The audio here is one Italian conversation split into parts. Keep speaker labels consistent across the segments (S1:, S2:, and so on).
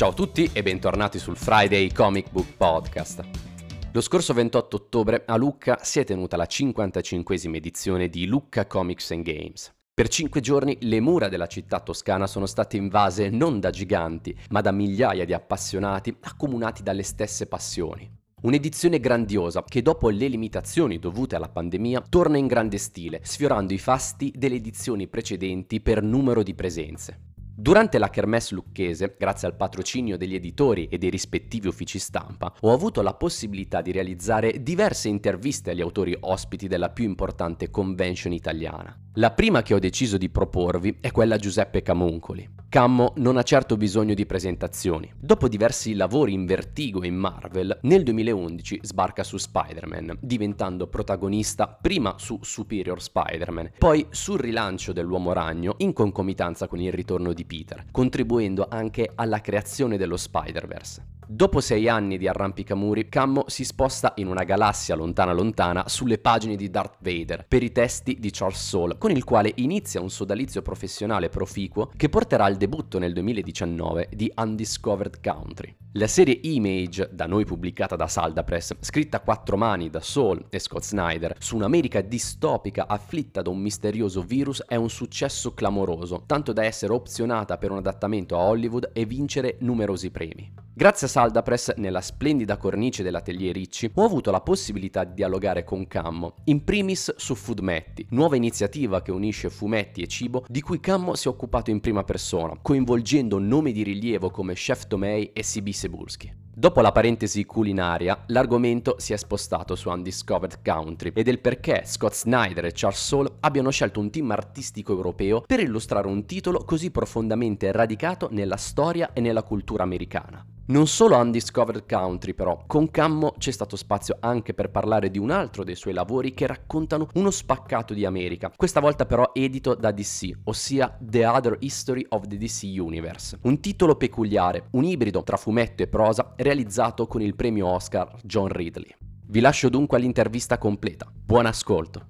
S1: Ciao a tutti e bentornati sul Friday Comic Book Podcast. Lo scorso 28 ottobre a Lucca si è tenuta la 55esima edizione di Lucca Comics and Games. Per cinque giorni le mura della città toscana sono state invase non da giganti, ma da migliaia di appassionati accomunati dalle stesse passioni. Un'edizione grandiosa che dopo le limitazioni dovute alla pandemia torna in grande stile, sfiorando i fasti delle edizioni precedenti per numero di presenze. Durante la kermesse lucchese, grazie al patrocinio degli editori e dei rispettivi uffici stampa, ho avuto la possibilità di realizzare diverse interviste agli autori ospiti della più importante convention italiana. La prima che ho deciso di proporvi è quella Giuseppe Camuncoli. Cammo non ha certo bisogno di presentazioni. Dopo diversi lavori in Vertigo in Marvel, nel 2011 sbarca su Spider-Man, diventando protagonista prima su Superior Spider-Man, poi sul rilancio dell'Uomo Ragno in concomitanza con il ritorno di Peter, contribuendo anche alla creazione dello Spider-Verse. Dopo sei anni di arrampicamuri, Cammo si sposta in una galassia lontana lontana sulle pagine di Darth Vader per i testi di Charles Soule, con il quale inizia un sodalizio professionale proficuo che porterà al debutto nel 2019 di Undiscovered Country. La serie Image, da noi pubblicata da Saldapress, scritta a quattro mani da Saul e Scott Snyder, su un'America distopica afflitta da un misterioso virus, è un successo clamoroso, tanto da essere opzionata per un adattamento a Hollywood e vincere numerosi premi. Grazie a Saldapress, nella splendida cornice dell'atelier Ricci, ho avuto la possibilità di dialogare con Cammo, in primis su Foodmetti, nuova iniziativa che unisce fumetti e cibo di cui Cammo si è occupato in prima persona, coinvolgendo nomi di rilievo come Chef Tomei e CB Cebulski. Dopo la parentesi culinaria, l'argomento si è spostato su Undiscovered Country e del perché Scott Snyder e Charles Soule abbiano scelto un team artistico europeo per illustrare un titolo così profondamente radicato nella storia e nella cultura americana. Non solo Undiscovered Country però, con Cammo c'è stato spazio anche per parlare di un altro dei suoi lavori che raccontano uno spaccato di America, questa volta però edito da DC, ossia The Other History of the DC Universe, un titolo peculiare, un ibrido tra fumetto e prosa realizzato con il premio Oscar John Ridley. Vi lascio dunque all'intervista completa. Buon ascolto!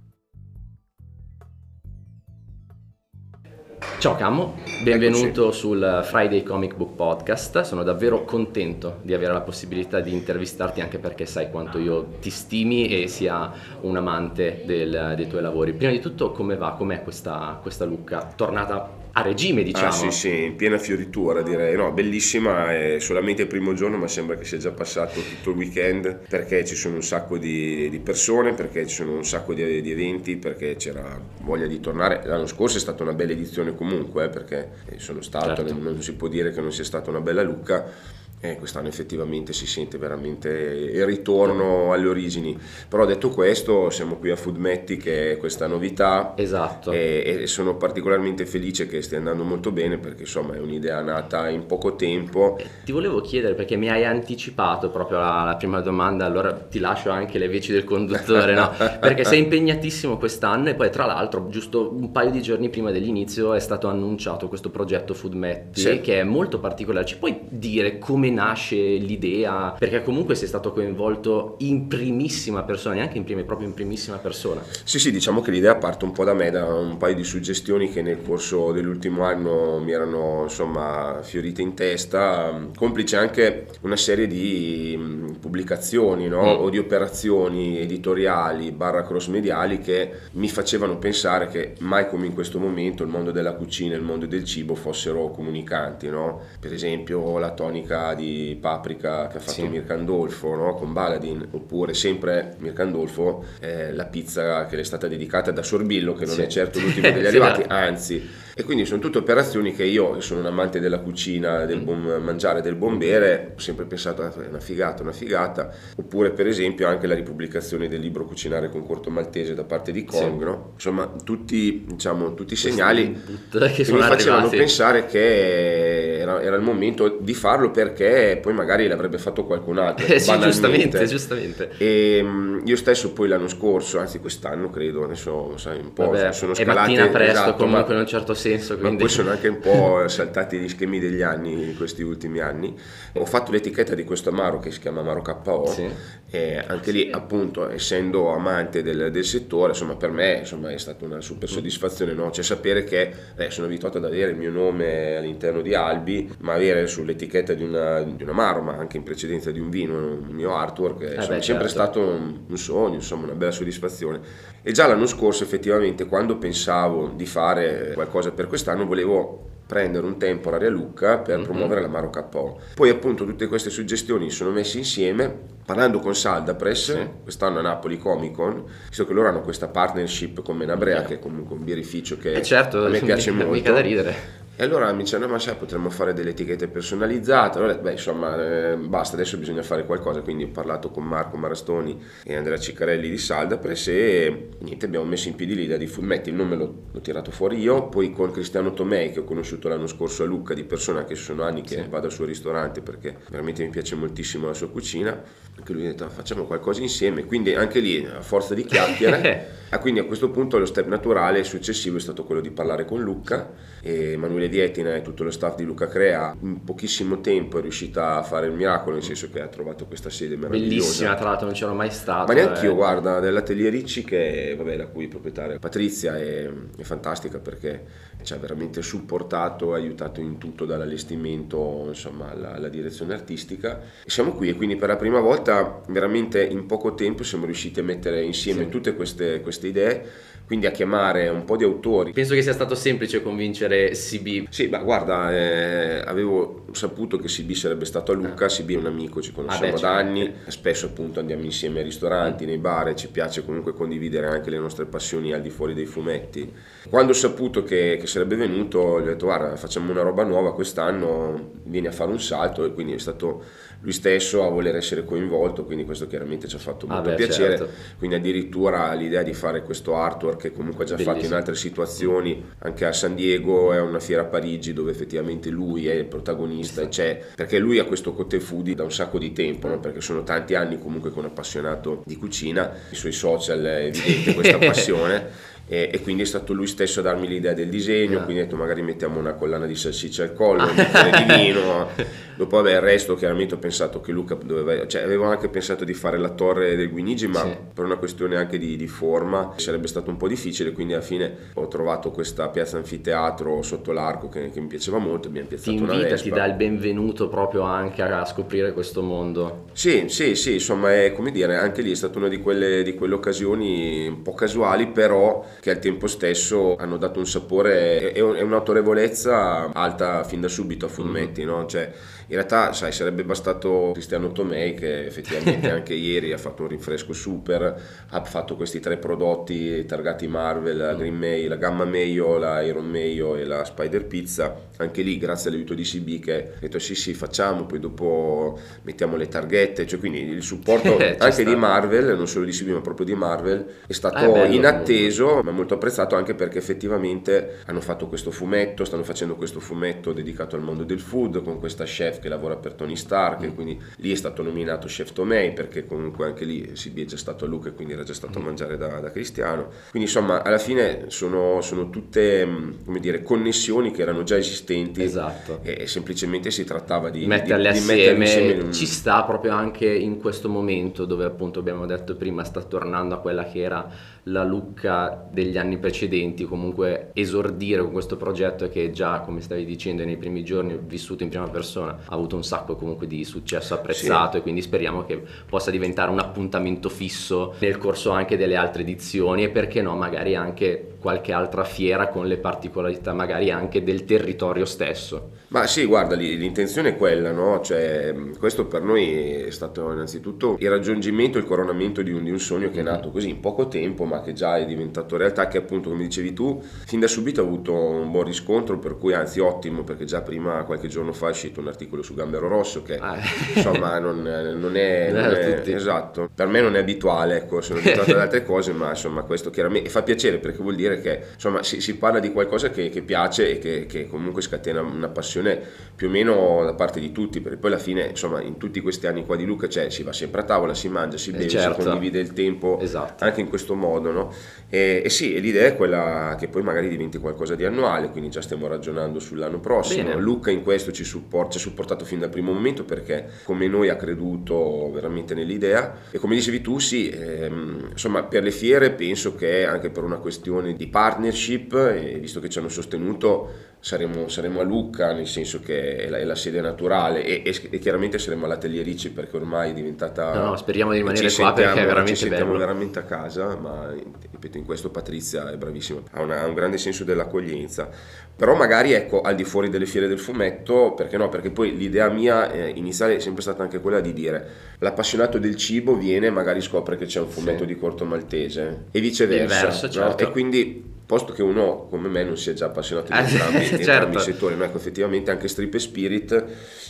S1: Ciao Cammo, benvenuto Eccoci. sul Friday Comic Book Podcast. Sono davvero contento di avere la possibilità di intervistarti anche perché sai quanto io ti stimi e sia un amante del, dei tuoi lavori. Prima di tutto, come va? Com'è questa, questa Lucca? Tornata a regime, diciamo. Ah,
S2: sì, sì, in piena fioritura direi. No, bellissima, è solamente il primo giorno, ma sembra che sia già passato tutto il weekend perché ci sono un sacco di, di persone, perché ci sono un sacco di, di, eventi, perché c'era voglia di tornare. L'anno scorso è stata una bella edizione comunque, eh, perché sono stato, certo. non si può dire che non sia stata una bella Lucca eh, quest'anno effettivamente si sente veramente il ritorno alle origini. Però detto questo, siamo qui a Foodmetti che è questa novità.
S1: Esatto.
S2: E, e, sono particolarmente felice che stia andando molto bene perché insomma è un'idea nata in poco tempo.
S1: Eh, ti volevo chiedere perché mi hai anticipato proprio la, la prima domanda, allora ti lascio anche le veci del conduttore, no? Perché sei impegnatissimo quest'anno e poi tra l'altro giusto un paio di giorni prima dell'inizio è stato annunciato questo progetto Foodmetti sì. che è molto particolare. Ci puoi dire come nasce l'idea? Perché comunque sei stato coinvolto in primissima persona, neanche in prima, proprio in primissima persona.
S2: Sì, sì, diciamo che l'idea parte un po' da me, da un paio di suggestioni che nel corso dell'ultimo anno mi erano insomma fiorite in testa, complice anche una serie di mm, pubblicazioni no? mm. o di operazioni editoriali barra cross mediali che mi facevano pensare che mai come in questo momento il mondo della cucina e il mondo del cibo fossero comunicanti, no? per esempio la tonica di Paprika che ha fatto sì. Mircandolfo no? con Baladin, oppure sempre Mircandolfo, eh, la pizza che le è stata dedicata da Sorbillo, che non sì. è certo l'ultimo degli arrivati, anzi. E quindi sono tutte operazioni che io, che sono un amante della cucina, del buon mangiare, del buon bere, ho sempre pensato ah, è una figata, una figata. Oppure per esempio anche la ripubblicazione del libro Cucinare con Corto Maltese da parte di Kong, sì. no? Insomma, tutti, diciamo, tutti i segnali che, che mi facevano pensare che era, era il momento di farlo perché poi magari l'avrebbe fatto qualcun altro.
S1: Eh sì, giustamente, giustamente.
S2: E mm, io stesso poi l'anno scorso, anzi quest'anno credo, adesso sai, un po'
S1: Vabbè,
S2: sono
S1: scalati. È mattina presto esatto, comunque ma, in un certo senso.
S2: Quindi. Ma poi sono anche un po' saltati gli schemi degli anni, in questi ultimi anni. Ho fatto l'etichetta di questo amaro che si chiama Amaro KO sì. E anche lì, appunto, essendo amante del, del settore, insomma, per me insomma, è stata una super mm. soddisfazione, no? cioè sapere che eh, sono abituato ad avere il mio nome all'interno di Albi, ma avere sull'etichetta di una, di una Maro, ma anche in precedenza di un vino, un mio artwork, eh, insomma, beh, è sempre certo. stato un, un sogno, insomma, una bella soddisfazione. E già l'anno scorso, effettivamente, quando pensavo di fare qualcosa per quest'anno, volevo prendere un temporary a Lucca per mm-hmm. promuovere l'Amaro KO. Poi appunto tutte queste suggestioni sono messe insieme, parlando con Saldapress, sì. quest'anno a Napoli Comic Con, visto che loro hanno questa partnership con Menabrea, yeah. che è comunque un birrificio che
S1: eh certo,
S2: a me piace
S1: mica,
S2: molto.
S1: Mica da ridere.
S2: E allora mi dicevano, ma sai, potremmo fare delle etichette personalizzate. Allora, beh, insomma, eh, basta, adesso bisogna fare qualcosa. Quindi ho parlato con Marco Marastoni e Andrea Ciccarelli di Saldapress e niente, abbiamo messo in piedi l'idea di fumetti. Il nome l'ho, l'ho, tirato fuori io, poi con Cristiano Tomei, che ho conosciuto l'anno scorso a Lucca, di persona che sono anni che sì. vado al suo ristorante perché veramente mi piace moltissimo la sua cucina. Anche lui ha detto, facciamo qualcosa insieme. Quindi anche lì, a forza di chiacchiere. ah, quindi a questo punto lo step naturale successivo è stato quello di parlare con Lucca e Emanuele Dietina e tutto lo staff di Luca Crea in pochissimo tempo è riuscita a fare il miracolo nel senso che ha trovato questa sede meravigliosa
S1: bellissima tra l'altro non c'ero mai stato
S2: ma neanche io eh. guarda dell'atelier Ricci che vabbè la cui proprietaria Patrizia è, è fantastica perché ci ha veramente supportato aiutato in tutto dall'allestimento insomma alla, alla direzione artistica e siamo qui e quindi per la prima volta veramente in poco tempo siamo riusciti a mettere insieme sì. tutte queste, queste idee quindi a chiamare un po' di autori.
S1: Penso che sia stato semplice convincere CB.
S2: Sì, beh, guarda, eh, avevo saputo che CB sarebbe stato a Lucca, ah. CB è un amico, ci conosciamo ah, beh, da certo. anni, spesso appunto andiamo insieme ai ristoranti, nei bar e ci piace comunque condividere anche le nostre passioni al di fuori dei fumetti. Quando ho saputo che, che sarebbe venuto, gli ho detto guarda facciamo una roba nuova quest'anno, vieni a fare un salto e quindi è stato lui stesso a voler essere coinvolto, quindi questo chiaramente ci ha fatto ah, molto ah beh, piacere. Certo. Quindi addirittura l'idea di fare questo artwork che comunque ha già Bellissimo. fatto in altre situazioni, anche a San Diego è una fiera a Parigi dove effettivamente lui è il protagonista, c'è, perché lui ha questo cote foodie da un sacco di tempo, no? perché sono tanti anni comunque che un appassionato di cucina, i suoi social è evidente questa passione e, e, quindi è stato lui stesso a darmi l'idea del disegno, ah. quindi ho detto magari mettiamo una collana di salsiccia al collo, un bicchiere di vino, dopo vabbè, il resto chiaramente ho pensato che Luca doveva, cioè avevo anche pensato di fare la torre del Guinigi ma sì. per una questione anche di, di, forma sarebbe stato un po' difficile, quindi alla fine ho trovato questa piazza anfiteatro sotto l'arco che, che mi piaceva molto, abbiamo piazzato
S1: ti
S2: invita, una
S1: Vespa. ti dà il benvenuto proprio anche a scoprire questo mondo.
S2: Sì, sì, sì, insomma è come dire, anche lì è stata una di quelle, di quelle occasioni un po' casuali però che al tempo stesso hanno dato un sapore e un'autorevolezza alta fin da subito a fumetti, mm-hmm. no? Cioè, in realtà, sai, sarebbe bastato Cristiano Tomei che effettivamente anche ieri ha fatto un rinfresco super, ha fatto questi tre prodotti targati Marvel, la Green May, la Gamma Mayo, la Iron Mayo e la Spider Pizza. Anche lì, grazie all'aiuto di CB che ha detto sì sì facciamo, poi dopo mettiamo le targhette, cioè quindi il supporto anche di Marvel, non solo di CB ma proprio di Marvel, è stato ah, bello, inatteso comunque. ma molto apprezzato anche perché effettivamente hanno fatto questo fumetto, stanno facendo questo fumetto dedicato al mondo del food con questa chef che lavora per Tony Stark, mm. quindi lì è stato nominato Chef Tomei perché comunque anche lì si è già stato a Luca e quindi era già stato mm. a mangiare da, da, Cristiano. Quindi insomma alla fine sono, sono tutte mm, come dire, connessioni che erano già esistenti
S1: esatto.
S2: e, e semplicemente si trattava di
S1: metterle
S2: di,
S1: assieme. Di insieme un... Ci sta proprio anche in questo momento dove appunto abbiamo detto prima sta tornando a quella che era la Lucca degli anni precedenti, comunque esordire con questo progetto che già come stavi dicendo nei primi giorni vissuto in prima persona ha avuto un sacco comunque di successo apprezzato sì. e quindi speriamo che possa diventare un appuntamento fisso nel corso anche delle altre edizioni e perché no magari anche qualche altra fiera con le particolarità magari anche del territorio stesso.
S2: Ma sì, guarda, l'intenzione è quella, no? Cioè, questo per noi è stato innanzitutto il raggiungimento, il coronamento di un, di un sogno che è nato così in poco tempo, ma che già è diventato realtà, che appunto, come dicevi tu, fin da subito ha avuto un buon riscontro, per cui anzi ottimo, perché già prima, qualche giorno fa, è uscito un articolo su Gambero Rosso che ah. insomma non, non, è, non è esatto, per me non è abituale, ecco, sono abituato ad altre cose, ma insomma questo chiaramente fa piacere perché vuol dire dire che insomma si, si parla di qualcosa che, che piace e che, che, comunque scatena una passione più o meno da parte di tutti, perché poi alla fine insomma in tutti questi anni qua di Luca cioè, si va sempre a tavola, si mangia, si beve, certo. si condivide il tempo esatto. anche in questo modo, no? E, e sì, l'idea è quella che poi magari diventi qualcosa di annuale, quindi già stiamo ragionando sull'anno prossimo. Bene. Luca in questo ci, support, ci ha supportato fin dal primo momento perché come noi ha creduto veramente nell'idea e come dicevi tu sì, ehm, insomma per le fiere penso che anche per una questione di partnership, e visto che ci hanno sostenuto saremo, saremo, a Lucca, nel senso che è la, è la sede naturale e, e, e, chiaramente saremo all'Atelier Ricci perché ormai è diventata...
S1: No, no, speriamo di rimanere qua sentiamo, perché è veramente
S2: ci sentiamo
S1: bello.
S2: veramente a casa, ma ripeto, in questo Patrizia è bravissima, ha, una, ha, un grande senso dell'accoglienza. Però magari ecco, al di fuori delle fiere del fumetto, perché no? Perché poi l'idea mia eh, iniziale è sempre stata anche quella di dire l'appassionato del cibo viene e magari scopre che c'è un fumetto sì. di corto maltese e viceversa. Verso, certo. no? E quindi posto che uno come me non sia già appassionato di eh, entrambi, certo. entrambi i settori, ma ecco effettivamente anche Strip Spirit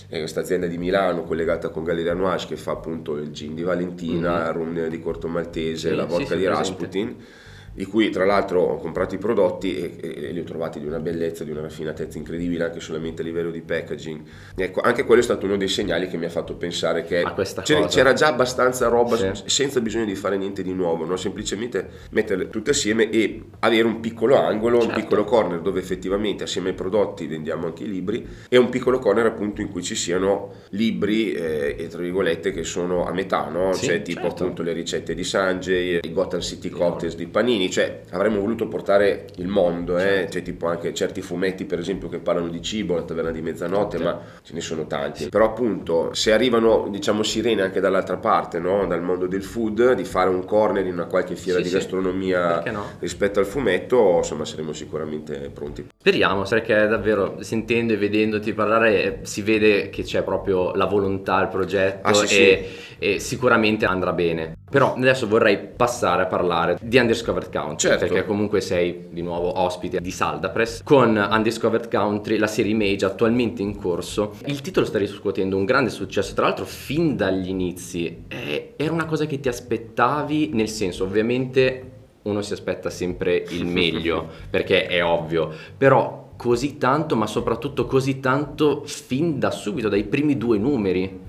S2: è questa azienda di Milano collegata con Galleria Noage che fa appunto il gin di Valentina, mm-hmm. il rum di Corto Maltese, sì, la vodka sì, di Rasputin. Presente di cui tra l'altro ho comprato i prodotti e, e, li ho trovati di una bellezza, di una raffinatezza incredibile anche solamente a livello di packaging. Ecco, anche quello è stato uno dei segnali che mi ha fatto pensare che c'era, c'era, già abbastanza roba sì. senza bisogno di fare niente di nuovo, no? semplicemente metterle tutte assieme e avere un piccolo angolo, certo. un piccolo corner dove effettivamente assieme ai prodotti vendiamo anche i libri e un piccolo corner appunto in cui ci siano libri eh, e tra virgolette che sono a metà, no? sì, cioè tipo certo. appunto le ricette di Sanjay, i Gotham City Cocktails di Panini Panini, cioè avremmo voluto portare il mondo, eh? Certo. cioè tipo anche certi fumetti per esempio che parlano di cibo, la taverna di mezzanotte, certo. ma ce ne sono tanti. Però appunto se arrivano diciamo sirene anche dall'altra parte, no? dal mondo del food, di fare un corner in una qualche fiera sì, di sì. gastronomia no? rispetto al fumetto, insomma saremo sicuramente pronti.
S1: Speriamo, perché davvero sentendo e vedendoti parlare si vede che c'è proprio la volontà, il progetto ah, sì, e, e sicuramente andrà bene. Però adesso vorrei passare a parlare di Undiscovered Country, certo. perché comunque sei di nuovo ospite di Saldapress con Undiscovered Country, la serie Image attualmente in corso. Il titolo sta riscuotendo un grande successo, tra l'altro fin dagli inizi. Eh, era una cosa che ti aspettavi, nel senso ovviamente uno si aspetta sempre il meglio, perché è ovvio, però così tanto, ma soprattutto così tanto fin da subito, dai primi due numeri.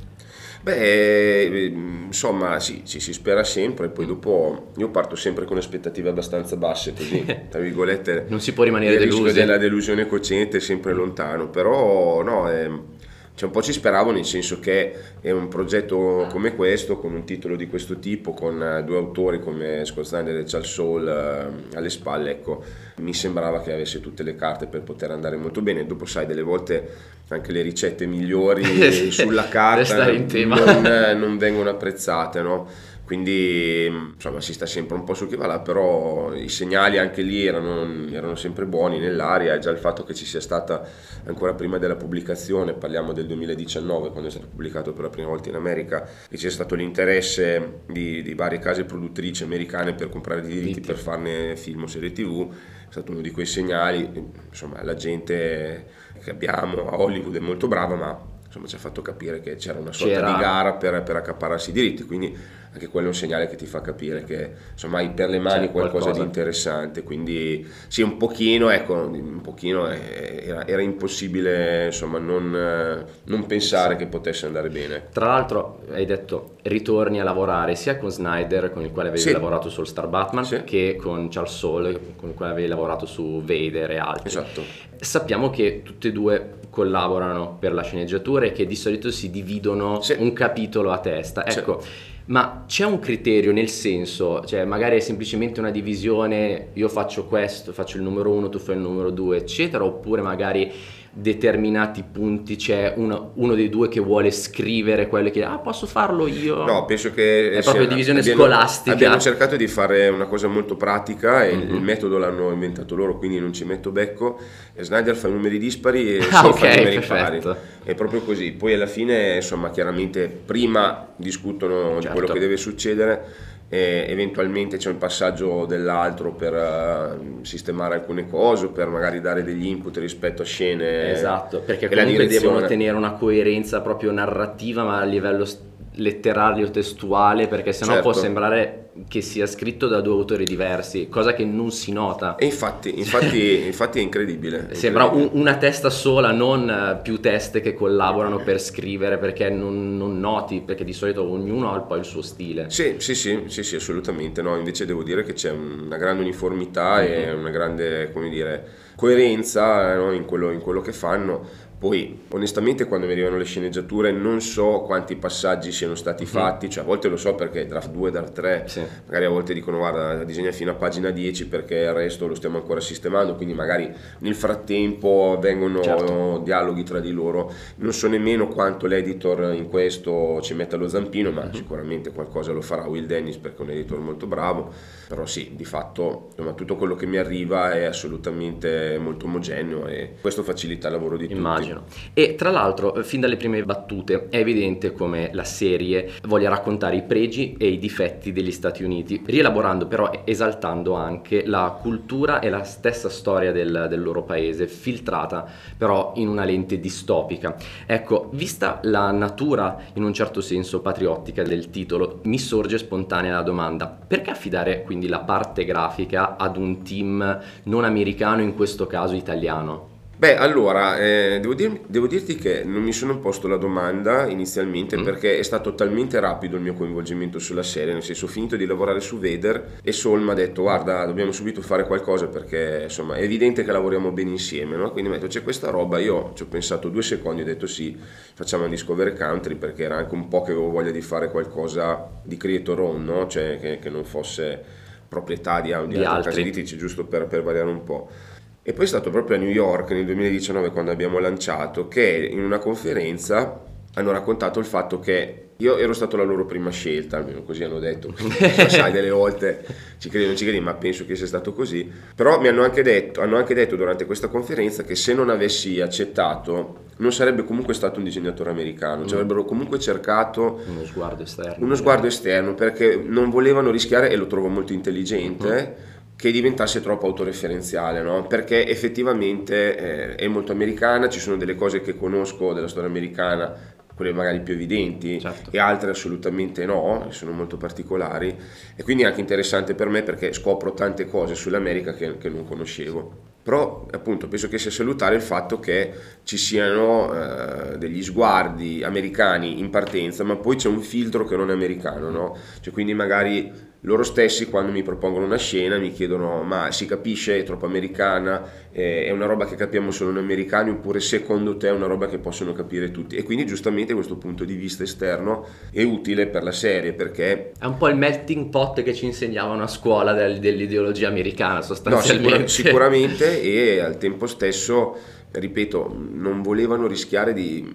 S2: Beh, insomma, sì, ci si spera sempre, poi dopo io parto sempre con aspettative abbastanza basse, così, tra virgolette,
S1: non si può rimanere deluso.
S2: Il della delusione cocente è sempre lontano, però no, è, cioè un po' ci speravo nel senso che è un progetto come questo, con un titolo di questo tipo, con eh, due autori come Scott Snyder e Charles Soul eh, alle spalle, ecco, mi sembrava che avesse tutte le carte per poter andare molto bene. Dopo sai, delle volte anche le ricette migliori sulla carta non, non vengono apprezzate, no? Quindi insomma si sta sempre un po' su chi va là, però i segnali anche lì erano, erano, sempre buoni nell'aria, già il fatto che ci sia stata ancora prima della pubblicazione, parliamo del 2019 quando è stato pubblicato per la prima volta in America, che c'è stato l'interesse di, di varie case produttrici americane per comprare i diritti per farne film o serie tv, è stato uno di quei segnali, insomma la gente che abbiamo a Hollywood è molto brava ma insomma ci ha fatto capire che c'era una sorta c'era. di gara per, per accapararsi i diritti, quindi anche quello è un segnale che ti fa capire che insomma hai per le mani C'è qualcosa, qualcosa, di interessante, quindi sì un pochino, ecco, un pochino era, era impossibile insomma non, non pensare sì. che potesse andare bene.
S1: Tra l'altro hai detto ritorni a lavorare sia con Snyder con il quale avevi sì. lavorato sul Star Batman sì. che con Charles Soule con il quale avevi lavorato su Vader e altri.
S2: Esatto.
S1: Sappiamo che tutti e due collaborano per la sceneggiatura e che di solito si dividono sì. un capitolo a testa. Ecco, sì. Ma c'è un criterio nel senso, cioè magari è semplicemente una divisione, io faccio questo, faccio il numero uno, tu fai il numero due, eccetera, oppure magari determinati punti c'è uno, uno, dei due che vuole scrivere quello che ah posso farlo io?
S2: No penso che
S1: è proprio divisione abbiamo, scolastica.
S2: abbiamo cercato di fare una cosa molto pratica e mm-hmm. il metodo l'hanno inventato loro quindi non ci metto becco. E Snyder fa i numeri dispari e ah, okay, fa i numeri pari. È proprio così. Poi alla fine insomma chiaramente prima discutono certo. di quello che deve succedere e eventualmente c'è un passaggio dell'altro per uh, sistemare alcune cose, per magari dare degli input rispetto a scene.
S1: Esatto, perché comunque devono tenere una coerenza proprio narrativa, ma a livello letterario testuale perché sennò
S2: Certo.
S1: può sembrare che sia scritto da due autori diversi, cosa che non si nota.
S2: E infatti, infatti, infatti è incredibile. è
S1: Sembra un- una testa sola, non eh, più teste che collaborano per scrivere perché non, non noti, perché di solito ognuno ha poi il suo stile.
S2: Sì, sì, sì, sì, sì, assolutamente. No, invece devo dire che c'è una grande uniformità e una grande, come dire, coerenza no, in, quello, in quello che fanno. Poi, onestamente, quando mi arrivano le sceneggiature, non so quanti passaggi siano stati fatti, cioè a volte lo so perché draft 2, draft 3,
S1: Sì.
S2: magari a volte dicono guarda disegna fino a pagina 10 perché il resto lo stiamo ancora sistemando, quindi magari nel frattempo vengono
S1: Certo.
S2: dialoghi tra di loro. Non so nemmeno quanto l'editor in questo ci metta lo zampino, ma sicuramente qualcosa lo farà Will Dennis perché è un editor molto bravo, però sì, di fatto insomma, tutto quello che mi arriva è assolutamente molto omogeneo e questo facilita il lavoro di tutti.
S1: Immagino. E tra l'altro, eh, fin dalle prime battute, è evidente come la serie voglia raccontare i pregi e i difetti degli Stati Uniti, rielaborando però esaltando anche la cultura e la stessa storia del, del loro paese, filtrata però in una lente distopica. Ecco, vista la natura in un certo senso patriottica del titolo, mi sorge spontanea la domanda: perché affidare quindi la parte grafica ad un team non americano, in questo caso italiano?
S2: Beh, allora, eh, devo, dir- devo dirti che non mi sono posto la domanda inizialmente
S1: Mm.
S2: perché è stato talmente rapido il mio coinvolgimento sulla serie, nel senso ho finito di lavorare su Vader e Sol mi ha detto guarda dobbiamo subito fare qualcosa perché insomma è evidente che lavoriamo bene insieme, no? quindi mi ha detto c'è questa roba, io ci ho pensato due secondi, ho detto sì, facciamo un Discover Country perché era anche un po' che avevo voglia di fare qualcosa di creator own, no? cioè che, che non fosse proprietà di, di,
S1: Di altri.
S2: editrici, giusto per, per variare un po'. E poi è stato proprio a New York nel 2019 quando abbiamo lanciato che in una conferenza hanno raccontato il fatto che io ero stato la loro prima scelta, almeno così hanno detto, sai delle volte ci credi o non ci credi, ma penso che sia stato così. Però mi hanno anche detto, hanno anche detto durante questa conferenza che se non avessi accettato non sarebbe comunque stato un disegnatore americano, ci avrebbero comunque cercato
S1: Uno sguardo esterno.
S2: uno sguardo esterno perché non volevano rischiare, e lo trovo molto intelligente, che diventasse troppo autoreferenziale, no? perché effettivamente eh, è molto americana, ci sono delle cose che conosco della storia americana, quelle magari più evidenti,
S1: Certo.
S2: e altre assolutamente no, sono molto particolari, e quindi è anche interessante per me perché scopro tante cose sull'America che, che non conoscevo. Però appunto penso che sia salutare il fatto che ci siano eh, degli sguardi americani in partenza, ma poi c'è un filtro che non è americano, no? Cioè quindi magari loro stessi quando mi propongono una scena mi chiedono ma si capisce, è troppo americana, eh, è una roba che capiamo solo noi americani oppure secondo te è una roba che possono capire tutti? E quindi giustamente questo punto di vista esterno è utile per la serie perché
S1: È un po' il melting pot che ci insegnavano a scuola del- dell'ideologia americana,
S2: No,
S1: sostanzialmente.
S2: sicura- sicuramente e al tempo stesso, ripeto, non volevano rischiare di,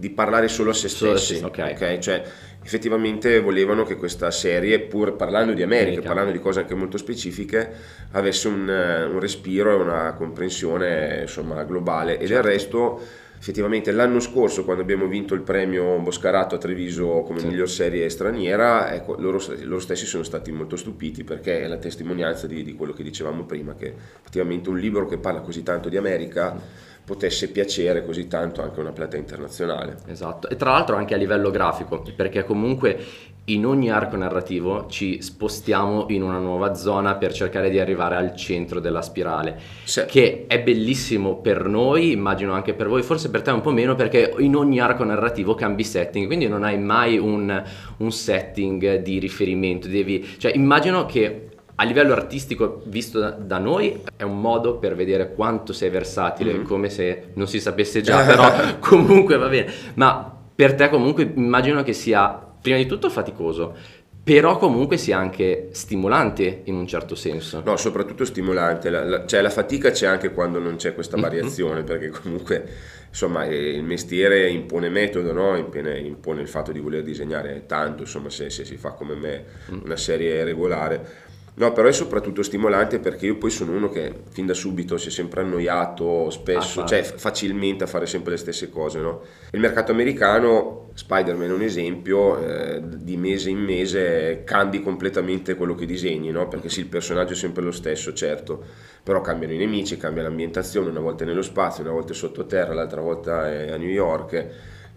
S2: di parlare solo a se stessi.
S1: se- ok.
S2: ok? Cioè, effettivamente volevano che questa serie, pur parlando di America,
S1: America.
S2: parlando di cose anche molto specifiche, avesse un, un respiro e una comprensione insomma, globale. E
S1: Certo.
S2: del resto, effettivamente, l'anno scorso, quando abbiamo vinto il premio Boscarato a Treviso come
S1: Sì.
S2: miglior serie straniera, ecco, loro, loro stessi sono stati molto stupiti perché è la testimonianza di, di quello che dicevamo prima, che effettivamente un libro che parla così tanto di America potesse piacere così tanto anche una platea internazionale.
S1: Esatto, e tra l'altro anche a livello grafico, perché comunque in ogni arco narrativo ci spostiamo in una nuova zona per cercare di arrivare al centro della spirale,
S2: Sì.
S1: che è bellissimo per noi, immagino anche per voi, forse per te un po' meno, perché in ogni arco narrativo cambi setting, quindi non hai mai un, un setting di riferimento, devi, cioè immagino che a livello artistico, visto da, da noi, è un modo per vedere quanto sei versatile,
S2: Mhm.
S1: come se non si sapesse già, però comunque va bene. Ma per te comunque immagino che sia prima di tutto faticoso, però comunque sia anche stimolante in un certo senso.
S2: No, soprattutto stimolante, la, la- cioè la fatica c'è anche quando non c'è questa variazione, perché comunque insomma eh, il mestiere impone metodo, no? impone, impone il fatto di voler disegnare tanto, insomma se, se si fa come me una serie regolare. No, però è soprattutto stimolante perché io poi sono uno che fin da subito si è sempre annoiato spesso,
S1: Ah,
S2: cioè
S1: fa-
S2: facilmente a fare sempre le stesse cose, no? Il mercato americano, Spider-Man è un esempio, eh, di mese in mese cambi completamente quello che disegni, no? Perché sì, il personaggio è sempre lo stesso, certo, però cambiano i nemici, cambia l'ambientazione, una volta è nello spazio, una volta è sottoterra, l'altra volta è a New York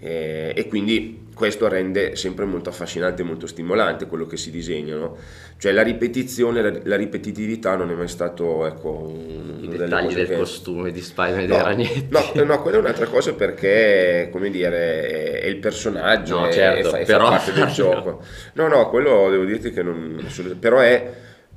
S2: eh, e quindi questo rende sempre molto affascinante e molto stimolante quello che si disegna, no? cioè la ripetizione, la, la, ripetitività non è mai stato ecco,
S1: i dettagli del che... costume di Spider-Man
S2: no,
S1: ragnetti.
S2: No, no, quella è un'altra cosa perché, come dire, è il personaggio,
S1: no,
S2: è,
S1: certo,
S2: fa,
S1: però...
S2: fa parte del gioco. No, no, quello devo dirti che non... però è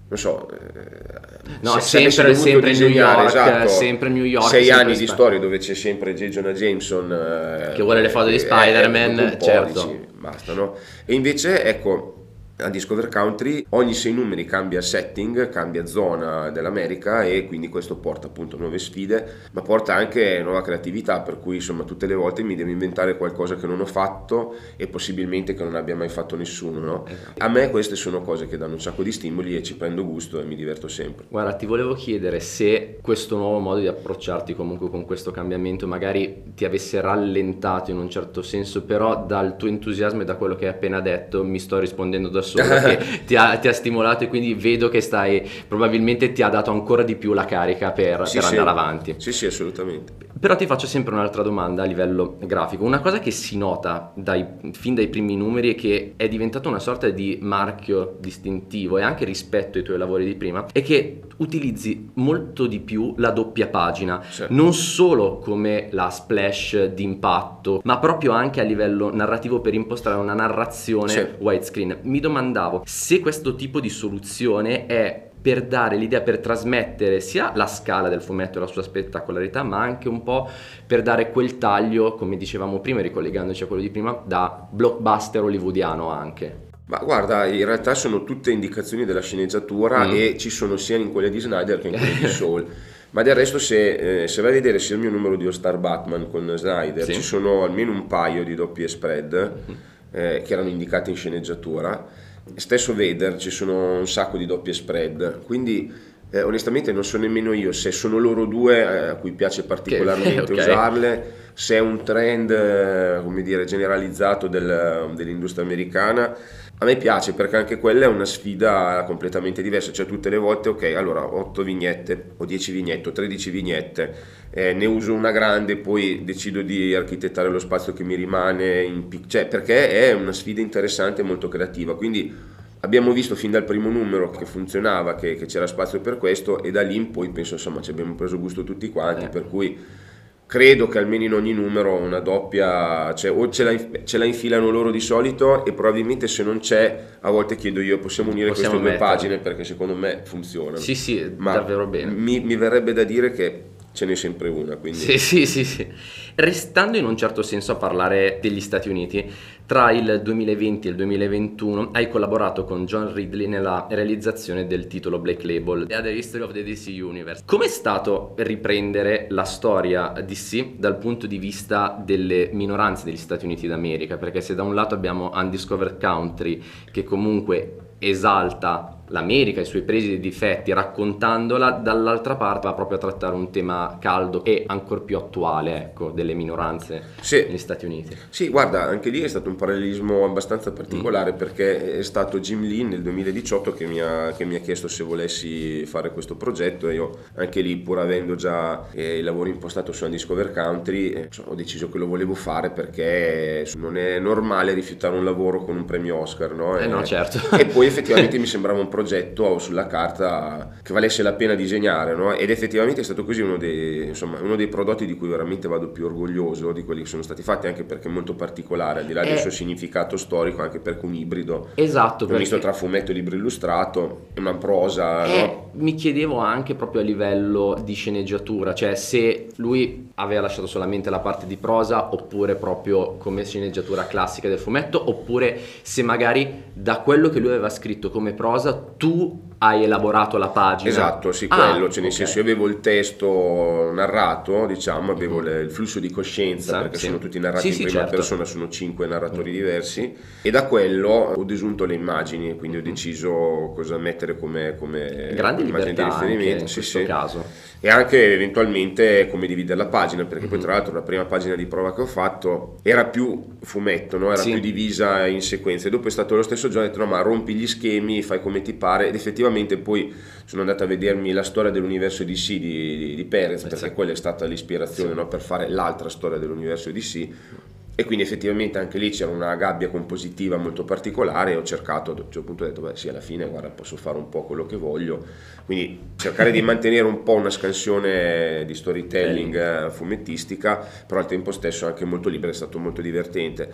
S2: non so, eh,
S1: no, se, sempre, sempre New York, esatto,
S2: sempre
S1: New York,
S2: sei anni di storia dove c'è sempre J. Jonah Jameson
S1: eh, che vuole le foto di Spider-Man, eh, certo.
S2: Basta, no? E invece, ecco, a Discover Country ogni sei numeri cambia setting, cambia zona dell'America e quindi questo porta appunto nuove sfide, ma porta anche nuova creatività, per cui insomma tutte le volte mi devo inventare qualcosa che non ho fatto e possibilmente che non abbia mai fatto nessuno. No? Esatto. A me queste sono cose che danno un sacco di stimoli e ci prendo gusto e mi diverto sempre.
S1: Guarda, ti volevo chiedere se questo nuovo modo di approcciarti comunque con questo cambiamento magari ti avesse rallentato in un certo senso, però dal tuo entusiasmo e da quello che hai appena detto mi sto rispondendo da solo che ti ha, ti ha, stimolato e quindi vedo che stai probabilmente ti ha dato ancora di più la carica per,
S2: sì,
S1: per
S2: sì.
S1: andare avanti
S2: sì sì assolutamente
S1: però ti faccio sempre un'altra domanda a livello grafico una cosa che si nota dai, fin dai primi numeri e che è diventato una sorta di marchio distintivo e anche rispetto ai tuoi lavori di prima è che utilizzi molto di più la doppia pagina certo. non solo come la splash d'impatto ma proprio anche a livello narrativo per impostare una narrazione certo. widescreen mi domandavo se questo tipo di soluzione è per dare l'idea, per trasmettere sia la scala del fumetto e la sua spettacolarità, ma anche un po' per dare quel taglio, come dicevamo prima, ricollegandoci a quello di prima, da blockbuster hollywoodiano anche.
S2: Ma guarda, in realtà sono tutte indicazioni della sceneggiatura mm. e ci sono sia in quelle di Snyder che in quelle di Soul. Ma del resto, se, eh, se, vai a vedere sia il mio numero di All Star Batman con Snyder, sì. ci sono almeno un paio di doppie spread mm-hmm. eh, che erano indicate in sceneggiatura stesso Vader ci sono un sacco di doppie spread, quindi eh, onestamente non so nemmeno io se sono loro due eh, a cui piace particolarmente okay, usarle, se è un trend eh, come dire, generalizzato del, dell'industria americana. A me piace perché anche quella è una sfida completamente diversa, cioè tutte le volte, ok, allora 8 vignette o 10 vignette o 13 vignette, eh, ne uso una grande, poi decido di architettare lo spazio che mi rimane, in cioè perché è una sfida interessante e molto creativa, quindi abbiamo visto fin dal primo numero che funzionava, che, che, c'era spazio per questo e da lì in poi penso insomma ci abbiamo preso gusto tutti quanti, eh. per cui credo che almeno in ogni numero una doppia, cioè o ce la, ce la, infilano loro di solito e probabilmente se non c'è a volte chiedo io possiamo unire possiamo queste due pagine perché secondo me funzionano.
S1: Sì sì, Ma davvero bene.
S2: Mi, mi verrebbe da dire che ce n'è sempre una. Quindi...
S1: Sì, sì, sì, sì. Restando in un certo senso a parlare degli Stati Uniti, tra il 2020 e il 2021 hai collaborato con John Ridley nella realizzazione del titolo Black Label The History of the DC Universe. Com'è stato riprendere la storia DC dal punto di vista delle minoranze degli Stati Uniti d'America? Perché se da un lato abbiamo Undiscovered Country che comunque esalta l'America, i suoi presi e difetti, raccontandola, dall'altra parte va proprio a trattare un tema caldo e ancora più attuale, ecco, delle minoranze sì. negli Stati Uniti.
S2: Sì, guarda, anche lì è stato un parallelismo abbastanza particolare mm. perché è stato Jim Lee nel 2018 che mi, ha, che mi, ha, chiesto se volessi fare questo progetto e io anche lì, pur avendo già eh, il lavoro impostato su Undiscover Country, eh, ho deciso che lo volevo fare perché non è normale rifiutare un lavoro con un premio Oscar, no?
S1: Eh,
S2: e,
S1: no, certo.
S2: E poi effettivamente mi sembrava un progetto sulla carta che valesse la pena disegnare no? ed effettivamente è stato così uno dei, insomma, uno dei, prodotti di cui veramente vado più orgoglioso di quelli che sono stati fatti anche perché è molto particolare al di là del eh. suo significato storico anche perché un ibrido
S1: esatto
S2: un misto tra fumetto e libro illustrato e una prosa
S1: eh, no? mi chiedevo anche proprio a livello di sceneggiatura cioè se lui aveva lasciato solamente la parte di prosa oppure proprio come sceneggiatura classica del fumetto oppure se magari da quello che lui aveva scritto come prosa tu hai elaborato la pagina.
S2: Esatto, sì, quello, ah, cioè nel okay. senso io avevo il testo narrato, diciamo, avevo mm-hmm. il flusso di coscienza, sì, perché sì. sono tutti narrati sì, in prima certo. persona, sono cinque narratori mm-hmm. diversi, e da quello ho desunto le immagini, quindi ho mm-hmm. deciso cosa mettere come, come
S1: Grande immagine di riferimento. in questo caso.
S2: E anche eventualmente come dividere la pagina, perché poi tra l'altro la prima pagina di prova che ho fatto era più fumetto, no? era più divisa in sequenze, dopo è stato lo stesso giorno, ho detto no ma rompi gli schemi, fai come ti pare, ed effettivamente effettivamente poi sono andato a vedermi la storia dell'universo DC di, di, di Perez, perché quella è stata l'ispirazione sì. no, per fare l'altra storia dell'universo DC e quindi effettivamente anche lì c'era una gabbia compositiva molto particolare e ho cercato, a un certo punto ho detto, beh sì, alla fine guarda, posso fare un po' quello che voglio, quindi cercare di mantenere un po' una scansione di storytelling eh, fumettistica, però al tempo stesso anche molto libera, è stato molto divertente.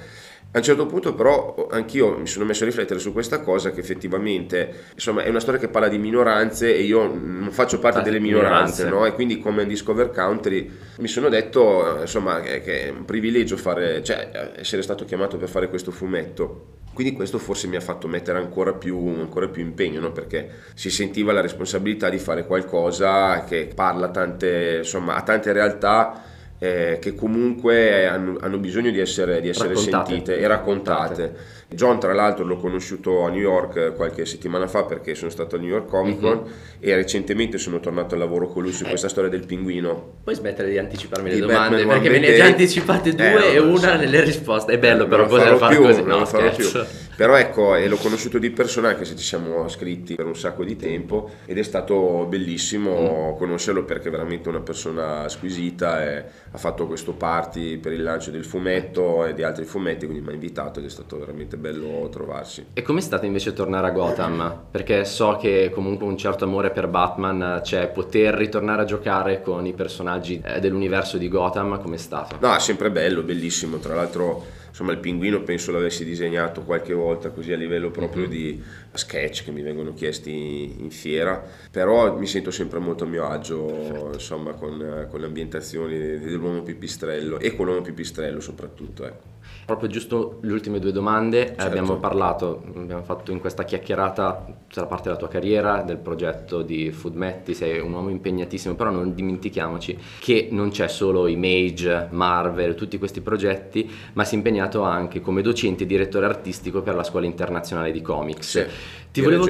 S2: A un certo punto però anch'io mi sono messo a riflettere su questa cosa che effettivamente insomma è una storia che parla di minoranze e io non faccio parte ah, delle minoranze, minoranze. No? e quindi come Discover Country mi sono detto insomma che, che è un privilegio fare, cioè, essere stato chiamato per fare questo fumetto. Quindi questo forse mi ha fatto mettere ancora più, ancora più impegno, no? perché si sentiva la responsabilità di fare qualcosa che parla tante, insomma, a tante realtà eh, che comunque hanno, hanno, bisogno di essere, di essere sentite e raccontate. raccontate. John tra l'altro l'ho conosciuto a New York qualche settimana fa perché sono stato a New York Comic Con mm-hmm. e recentemente sono tornato al lavoro con lui su eh. questa storia del pinguino.
S1: Puoi smettere di anticiparmi le di domande Batman perché me ne hai già anticipate due eh, e una so. nelle risposte. È bello però poter fare più, così. No, più.
S2: Però ecco, e l'ho conosciuto di persona anche se ci siamo scritti per un sacco di tempo ed è stato bellissimo mm. conoscerlo perché è veramente una persona squisita e ha fatto questo party per il lancio del fumetto e di altri fumetti, quindi mi ha invitato ed è stato veramente bello trovarsi.
S1: E com'è stato invece tornare a Gotham? Perché so che comunque un certo amore per Batman c'è, poter ritornare a giocare con i personaggi eh, dell'universo di Gotham, com'è stato?
S2: No, sempre bello, bellissimo, tra l'altro insomma il pinguino penso l'avessi disegnato qualche volta così a livello proprio mm-hmm. di sketch che mi vengono chiesti in fiera, però mi sento sempre molto a mio agio insomma con, con le ambientazioni dell'uomo pipistrello e con l'uomo pipistrello soprattutto. Ecco.
S1: Proprio giusto le ultime due domande, certo. abbiamo parlato, abbiamo fatto in questa chiacchierata tutta la parte della tua carriera, del progetto di Foodmetti, sei un uomo impegnatissimo, però non dimentichiamoci che non c'è solo Image, Marvel, tutti questi progetti, ma si è impegnato anche come docente e direttore artistico per la Scuola Internazionale di Comics.
S2: Sì,
S1: ti, volevo,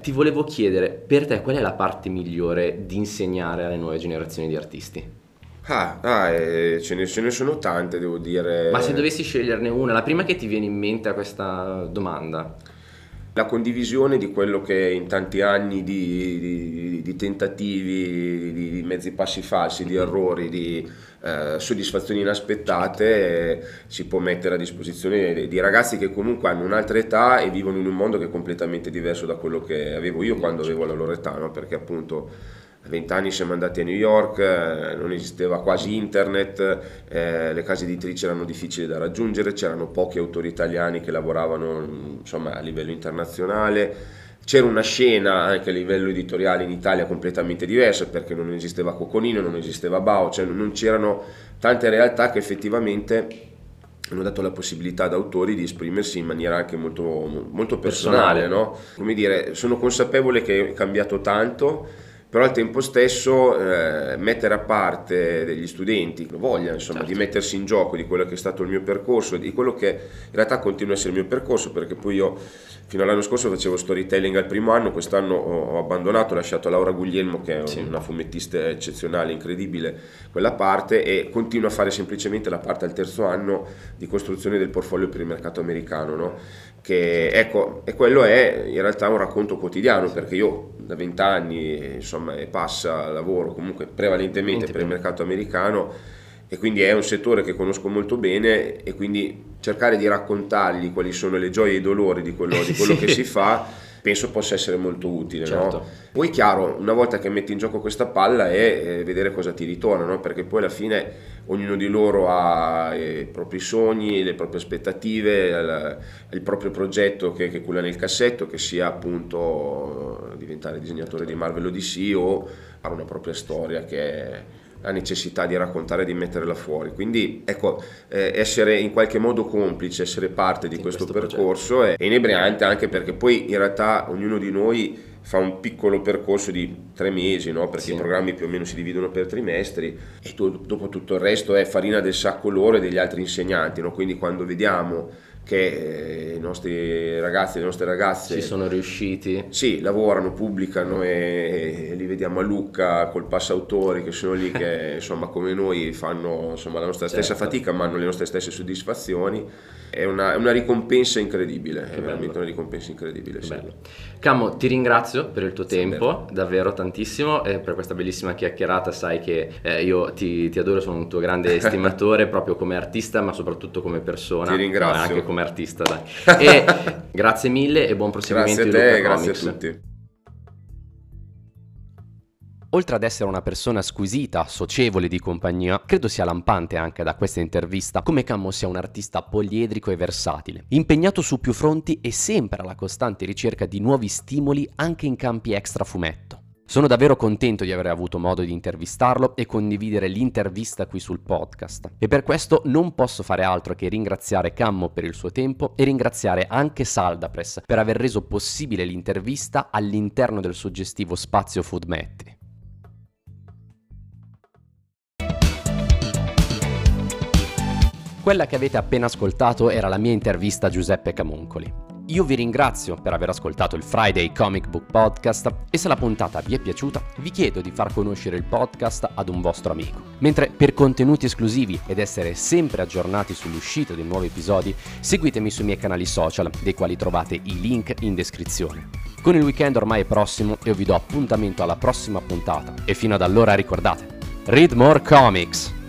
S1: ti volevo chiedere, per te qual è la parte migliore di insegnare alle nuove generazioni di artisti?
S2: Ah, ah eh, ce, ne, ce, ne, sono tante, devo dire.
S1: Ma se dovessi sceglierne una, la prima che ti viene in mente a questa domanda?
S2: La condivisione di quello che in tanti anni di, di, di tentativi, di, di, mezzi passi falsi, di errori, di eh, soddisfazioni inaspettate eh, si può mettere a disposizione di ragazzi che comunque hanno un'altra età e vivono in un mondo che è completamente diverso da quello che avevo io quando avevo la loro età, no? perché appunto a vent'anni siamo andati a New York, eh, non esisteva quasi internet, eh, le case editrici erano difficili da raggiungere, c'erano pochi autori italiani che lavoravano insomma, a livello internazionale. C'era una scena anche a livello editoriale in Italia completamente diversa perché non esisteva Coconino, non esisteva Bao, cioè non c'erano tante realtà che effettivamente hanno dato la possibilità ad autori di esprimersi in maniera anche molto, molto personale. personale. No? Come dire, sono consapevole che è cambiato tanto però al tempo stesso eh, mettere a parte degli studenti che voglia insomma, certo. di mettersi in gioco di quello che è stato il mio percorso, di quello che in realtà continua a essere il mio percorso, perché poi io fino all'anno scorso facevo storytelling al primo anno, quest'anno ho abbandonato, ho lasciato Laura Guglielmo che è sì. una fumettista eccezionale, incredibile, quella parte e continuo a fare semplicemente la parte al terzo anno di costruzione del portfolio per il mercato americano. No? Che, ecco, e quello è in realtà un racconto quotidiano perché io da vent'anni insomma passa lavoro comunque prevalentemente per il mercato americano e quindi è un settore che conosco molto bene e quindi cercare di raccontargli quali sono le gioie e i dolori di quello, di quello sì. che si fa penso possa essere molto utile. Certo. No? Poi chiaro, una volta che metti in gioco questa palla è vedere cosa ti ritorna, no? perché poi alla fine ognuno di loro ha i propri sogni, le proprie aspettative, il, il proprio progetto che, che culla nel cassetto, che sia appunto diventare disegnatore di Marvel o DC o fare una propria storia che la necessità di raccontare e di metterla fuori. Quindi ecco, eh, essere in qualche modo complice, essere parte di questo, questo, percorso è, è inebriante anche perché poi in realtà ognuno di noi fa un piccolo percorso di tre mesi, no? perché sì. i programmi più o meno si dividono per trimestri e tu, dopo tutto il resto è farina del sacco loro e degli altri insegnanti, no? quindi quando vediamo che eh, i nostri ragazzi e le nostre ragazze
S1: ci sono riusciti.
S2: Sì, lavorano, pubblicano e, e li vediamo a Lucca col passautori che sono lì che insomma come noi fanno insomma, la nostra stessa certo. fatica ma hanno le nostre stesse soddisfazioni. È una, è una ricompensa incredibile, è veramente una ricompensa incredibile. Sì.
S1: Cammo, ti ringrazio per il tuo sì, tempo, bello. davvero tantissimo, e per questa bellissima chiacchierata. Sai che eh, io ti, ti, adoro, sono un tuo grande estimatore proprio come artista, ma soprattutto come persona.
S2: Ti ringrazio.
S1: anche come artista, dai. E grazie mille e buon proseguimento
S2: grazie
S1: a te,
S2: grazie a tutti.
S1: Oltre ad essere una persona squisita, socievole di compagnia, credo sia lampante anche da questa intervista come Cammo sia un artista poliedrico e versatile, impegnato su più fronti e sempre alla costante ricerca di nuovi stimoli anche in campi extra fumetto. Sono davvero contento di aver avuto modo di intervistarlo e condividere l'intervista qui sul podcast. E per questo non posso fare altro che ringraziare Cammo per il suo tempo e ringraziare anche Saldapress per aver reso possibile l'intervista all'interno del suggestivo spazio Foodmetti. Quella che avete appena ascoltato era la mia intervista a Giuseppe Camuncoli. Io vi ringrazio per aver ascoltato il Friday Comic Book Podcast e se la puntata vi è piaciuta vi chiedo di far conoscere il podcast ad un vostro amico. Mentre per contenuti esclusivi ed essere sempre aggiornati sull'uscita dei nuovi episodi seguitemi sui miei canali social dei quali trovate i link in descrizione. Con il weekend ormai è prossimo io vi do appuntamento alla prossima puntata e fino ad allora ricordate, read more comics!